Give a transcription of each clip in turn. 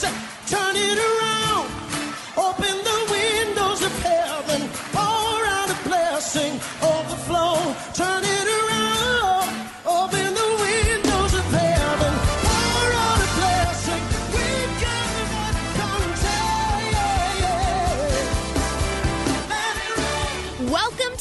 Turn it around.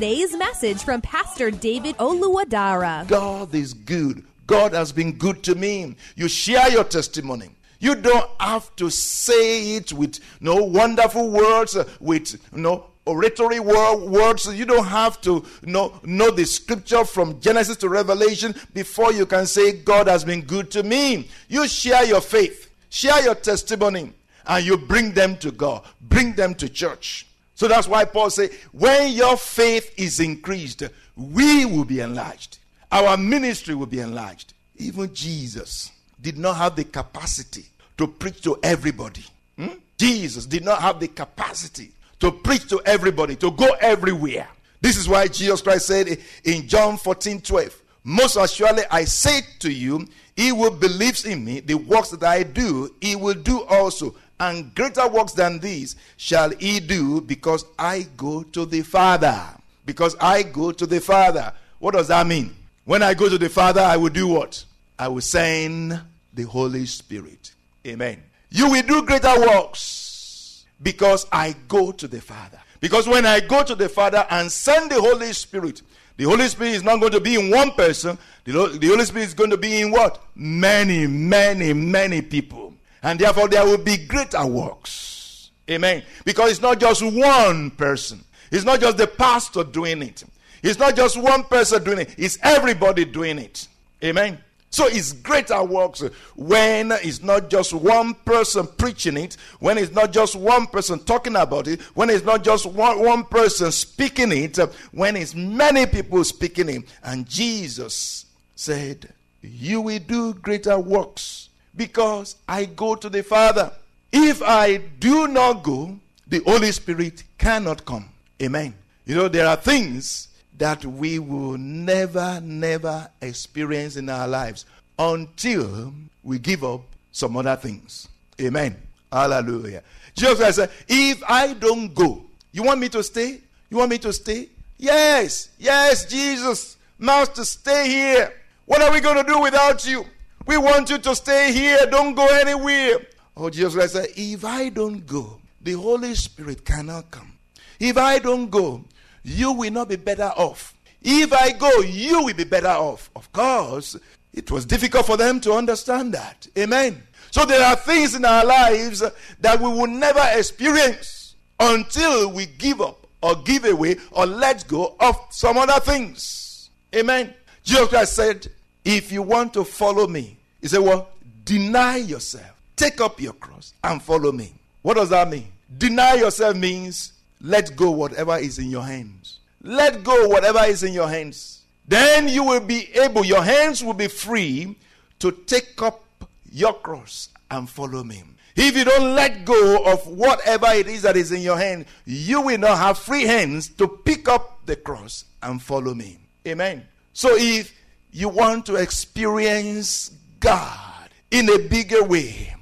message from Pastor David Oluwadara. God is good. God has been good to me. You share your testimony. You don't have to say it with no wonderful words, uh, with no oratory words. You don't have to know, know the scripture from Genesis to Revelation before you can say, God has been good to me. You share your faith, share your testimony, and you bring them to God, bring them to church. So that's why Paul said, when your faith is increased, we will be enlarged. Our ministry will be enlarged. Even Jesus did not have the capacity to preach to everybody. Hmm? Jesus did not have the capacity to preach to everybody, to go everywhere. This is why Jesus Christ said in John 14 12, Most assuredly I say to you, he who believes in me, the works that I do, he will do also. And greater works than these shall he do because I go to the Father. Because I go to the Father. What does that mean? When I go to the Father, I will do what? I will send the Holy Spirit. Amen. You will do greater works because I go to the Father. Because when I go to the Father and send the Holy Spirit, the Holy Spirit is not going to be in one person. The Holy Spirit is going to be in what? Many, many, many people. And therefore, there will be greater works. Amen. Because it's not just one person, it's not just the pastor doing it, it's not just one person doing it, it's everybody doing it. Amen. So it's greater works when it's not just one person preaching it, when it's not just one person talking about it, when it's not just one, one person speaking it, when it's many people speaking it. And Jesus said, You will do greater works because I go to the Father. If I do not go, the Holy Spirit cannot come. Amen. You know, there are things that we will never, never experience in our lives until we give up some other things. Amen. Hallelujah. Jesus said, If I don't go, you want me to stay? You want me to stay? Yes, yes, Jesus. Master, stay here. What are we going to do without you? We want you to stay here. Don't go anywhere. Oh, Jesus Christ said, If I don't go, the Holy Spirit cannot come. If I don't go, you will not be better off. If I go, you will be better off. Of course, it was difficult for them to understand that. Amen. So there are things in our lives that we will never experience until we give up or give away or let go of some other things. Amen. Jesus Christ said, If you want to follow me, he said, Well, deny yourself, take up your cross, and follow me. What does that mean? Deny yourself means let go whatever is in your hands. Let go whatever is in your hands. Then you will be able, your hands will be free to take up your cross and follow me. If you don't let go of whatever it is that is in your hand, you will not have free hands to pick up the cross and follow me. Amen. So if you want to experience God in a bigger way,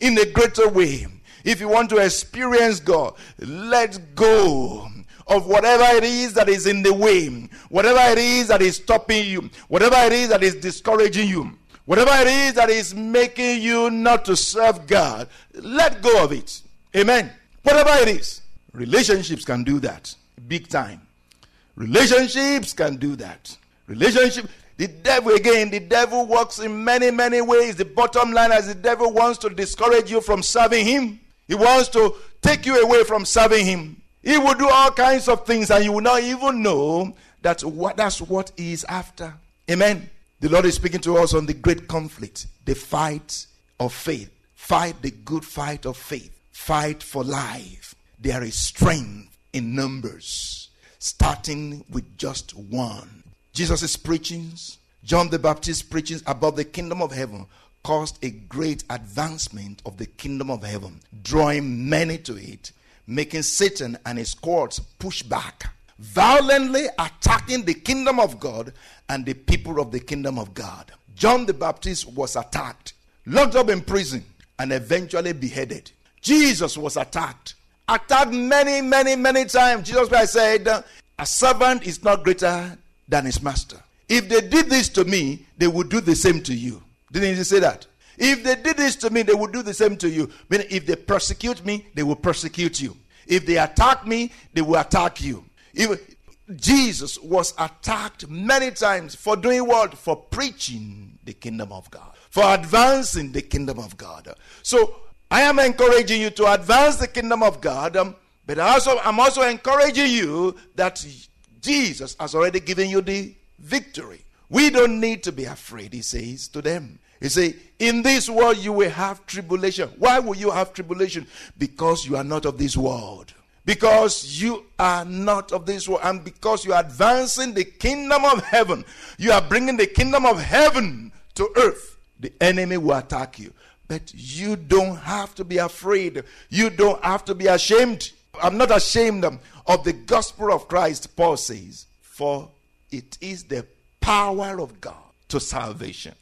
in a greater way, if you want to experience God, let go of whatever it is that is in the way, whatever it is that is stopping you, whatever it is that is discouraging you, Whatever it is that is making you not to serve God, let go of it. Amen. Whatever it is, relationships can do that big time. Relationships can do that. Relationship, the devil again, the devil works in many, many ways. The bottom line is the devil wants to discourage you from serving him. He wants to take you away from serving him. He will do all kinds of things, and you will not even know that what that's what he is after. Amen. The Lord is speaking to us on the great conflict, the fight of faith. Fight the good fight of faith. Fight for life. There is strength in numbers, starting with just one. Jesus' preachings, John the Baptist's preachings about the kingdom of heaven caused a great advancement of the kingdom of heaven, drawing many to it, making Satan and his courts push back, violently attacking the kingdom of God and the people of the kingdom of God. John the Baptist was attacked, locked up in prison, and eventually beheaded. Jesus was attacked, attacked many, many, many times. Jesus Christ said, A servant is not greater than his master. If they did this to me, they would do the same to you. Didn't he say that? If they did this to me, they would do the same to you. Meaning, if they persecute me, they will persecute you. If they attack me, they will attack you. Even Jesus was attacked many times for doing what? For preaching the kingdom of God, for advancing the kingdom of God. So I am encouraging you to advance the kingdom of God, um, but also I'm also encouraging you that Jesus has already given you the victory. We don't need to be afraid, he says to them. He says, In this world you will have tribulation. Why will you have tribulation? Because you are not of this world. Because you are not of this world, and because you are advancing the kingdom of heaven, you are bringing the kingdom of heaven to earth. The enemy will attack you. But you don't have to be afraid. You don't have to be ashamed. I'm not ashamed of the gospel of Christ, Paul says, for it is the power of God to salvation.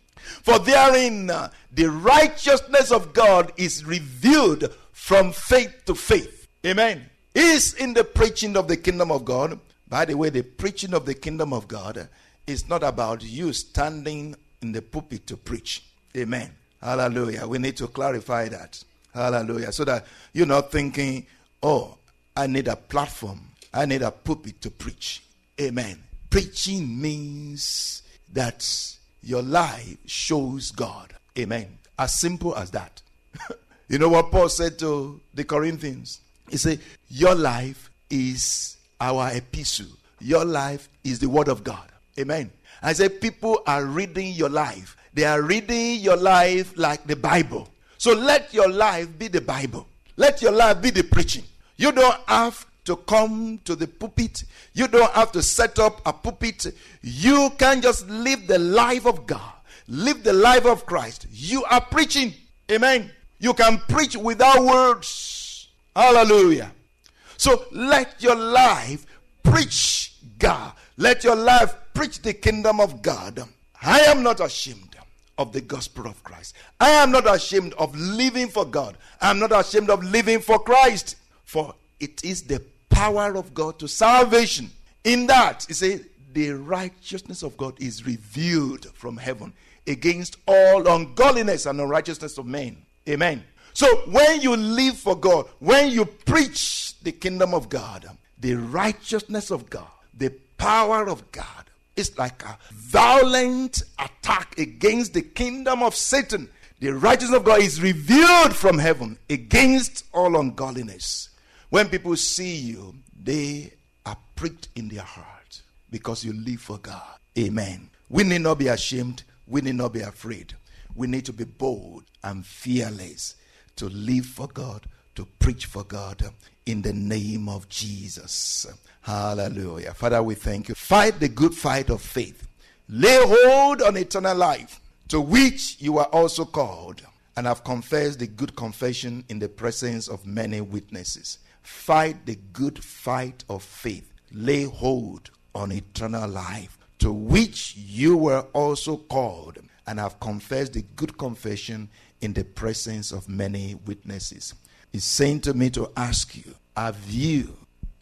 For therein uh, the righteousness of God is revealed from faith to faith. Amen. Is in the preaching of the kingdom of God. By the way, the preaching of the kingdom of God is not about you standing in the pulpit to preach. Amen. Hallelujah. We need to clarify that. Hallelujah. So that you're not thinking, oh, I need a platform, I need a pulpit to preach. Amen. Preaching means that your life shows God. Amen. As simple as that. you know what Paul said to the Corinthians? He said, Your life is our epistle, your life is the word of God. Amen. I said, People are reading your life, they are reading your life like the Bible. So let your life be the Bible, let your life be the preaching. You don't have to come to the pulpit. You don't have to set up a pulpit. You can just live the life of God, live the life of Christ. You are preaching. Amen. You can preach without words. Hallelujah. So let your life preach God. Let your life preach the kingdom of God. I am not ashamed of the gospel of Christ. I am not ashamed of living for God. I am not ashamed of living for Christ. For it is the power of God to salvation. In that, he says, the righteousness of God is revealed from heaven against all ungodliness and unrighteousness of men. Amen. So when you live for God, when you preach the kingdom of God, the righteousness of God, the power of God, is like a violent attack against the kingdom of Satan. The righteousness of God is revealed from heaven against all ungodliness. When people see you, they are pricked in their heart because you live for God. Amen. We need not be ashamed. We need not be afraid. We need to be bold and fearless to live for God, to preach for God in the name of Jesus. Hallelujah. Father, we thank you. Fight the good fight of faith. Lay hold on eternal life, to which you are also called, and have confessed the good confession in the presence of many witnesses. Fight the good fight of faith. Lay hold on eternal life, to which you were also called, and have confessed the good confession in the presence of many witnesses. He's saying to me to ask you, have you,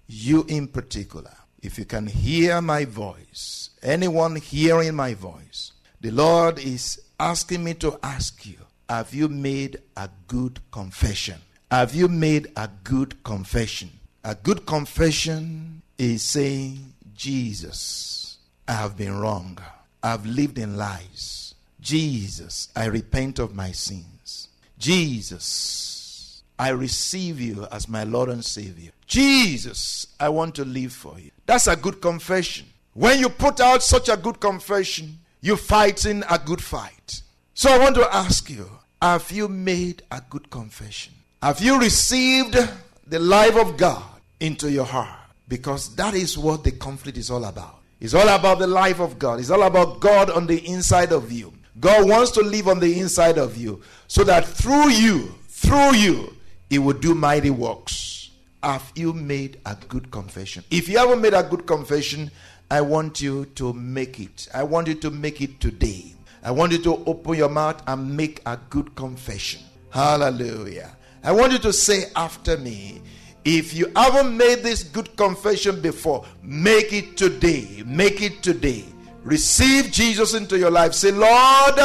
you in particular, if you can hear my voice, anyone hearing my voice, The Lord is asking me to ask you Have you made a good confession? Have you made a good confession? A good confession is saying, Jesus, I have been wrong. I've lived in lies. Jesus, I repent of my sins. Jesus, I receive you as my Lord and Savior. Jesus, I want to live for you. That's a good confession. When you put out such a good confession, you're fighting a good fight. So I want to ask you have you made a good confession? Have you received the life of God into your heart? Because that is what the conflict is all about. It's all about the life of God. It's all about God on the inside of you. God wants to live on the inside of you so that through you, through you, He will do mighty works. Have you made a good confession? If you haven't made a good confession, I want you to make it. I want you to make it today. I want you to open your mouth and make a good confession. Hallelujah. I want you to say after me, if you haven't made this good confession before, make it today. Make it today. Receive Jesus into your life. Say, Lord,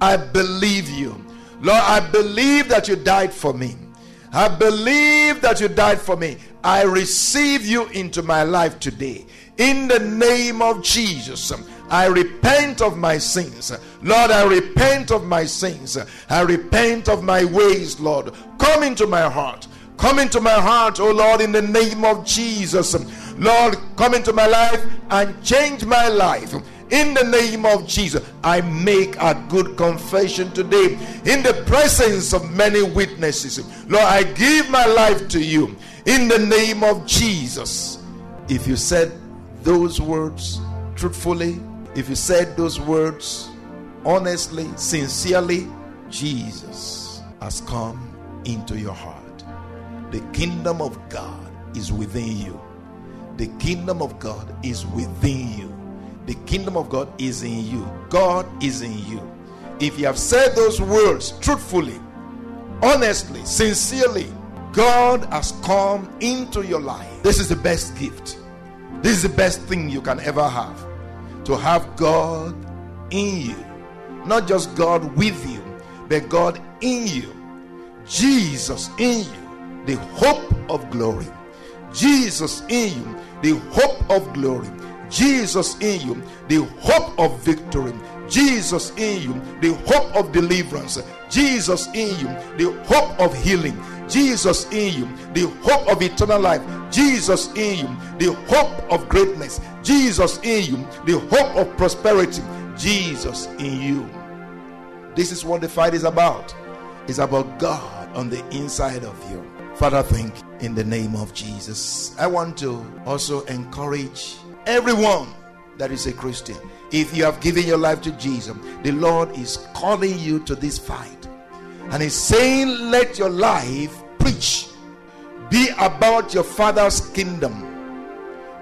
I believe you. Lord, I believe that you died for me. I believe that you died for me. I receive you into my life today. In the name of Jesus, I repent of my sins. Lord, I repent of my sins. I repent of my ways, Lord. Come into my heart. Come into my heart, oh Lord, in the name of Jesus. Lord, come into my life and change my life. In the name of Jesus, I make a good confession today in the presence of many witnesses. Lord, I give my life to you in the name of Jesus. If you said those words truthfully, if you said those words honestly, sincerely, Jesus has come into your heart. The kingdom of God is within you. The kingdom of God is within you. The kingdom of God is in you. God is in you. If you have said those words truthfully, honestly, sincerely, God has come into your life. This is the best gift. This is the best thing you can ever have. To have God in you. Not just God with you, but God in you. Jesus in you the hope of glory. Jesus in you, the hope of glory. Jesus in you, the hope of victory. Jesus in you, the hope of deliverance. Jesus in you, the hope of healing. Jesus in you, the hope of eternal life. Jesus in you, the hope of greatness. Jesus in you, the hope of prosperity. Jesus in you. This is what the fight is about. It's about God on the inside of you. Father, thank in the name of Jesus. I want to also encourage everyone that is a Christian. If you have given your life to Jesus, the Lord is calling you to this fight. And He's saying, Let your life preach. Be about your Father's kingdom,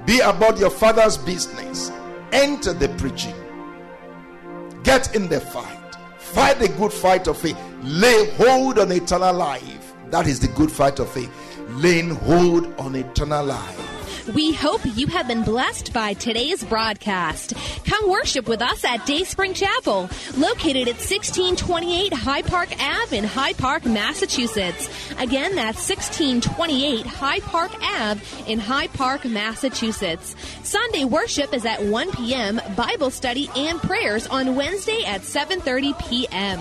be about your Father's business. Enter the preaching, get in the fight, fight the good fight of faith, lay hold on eternal life that is the good fight of faith, laying hold on eternal life. We hope you have been blessed by today's broadcast. Come worship with us at Dayspring Chapel, located at 1628 Hyde Park Ave in Hyde Park, Massachusetts. Again, that's 1628 Hyde Park Ave in Hyde Park, Massachusetts. Sunday worship is at 1 p.m., Bible study and prayers on Wednesday at 7:30 p.m.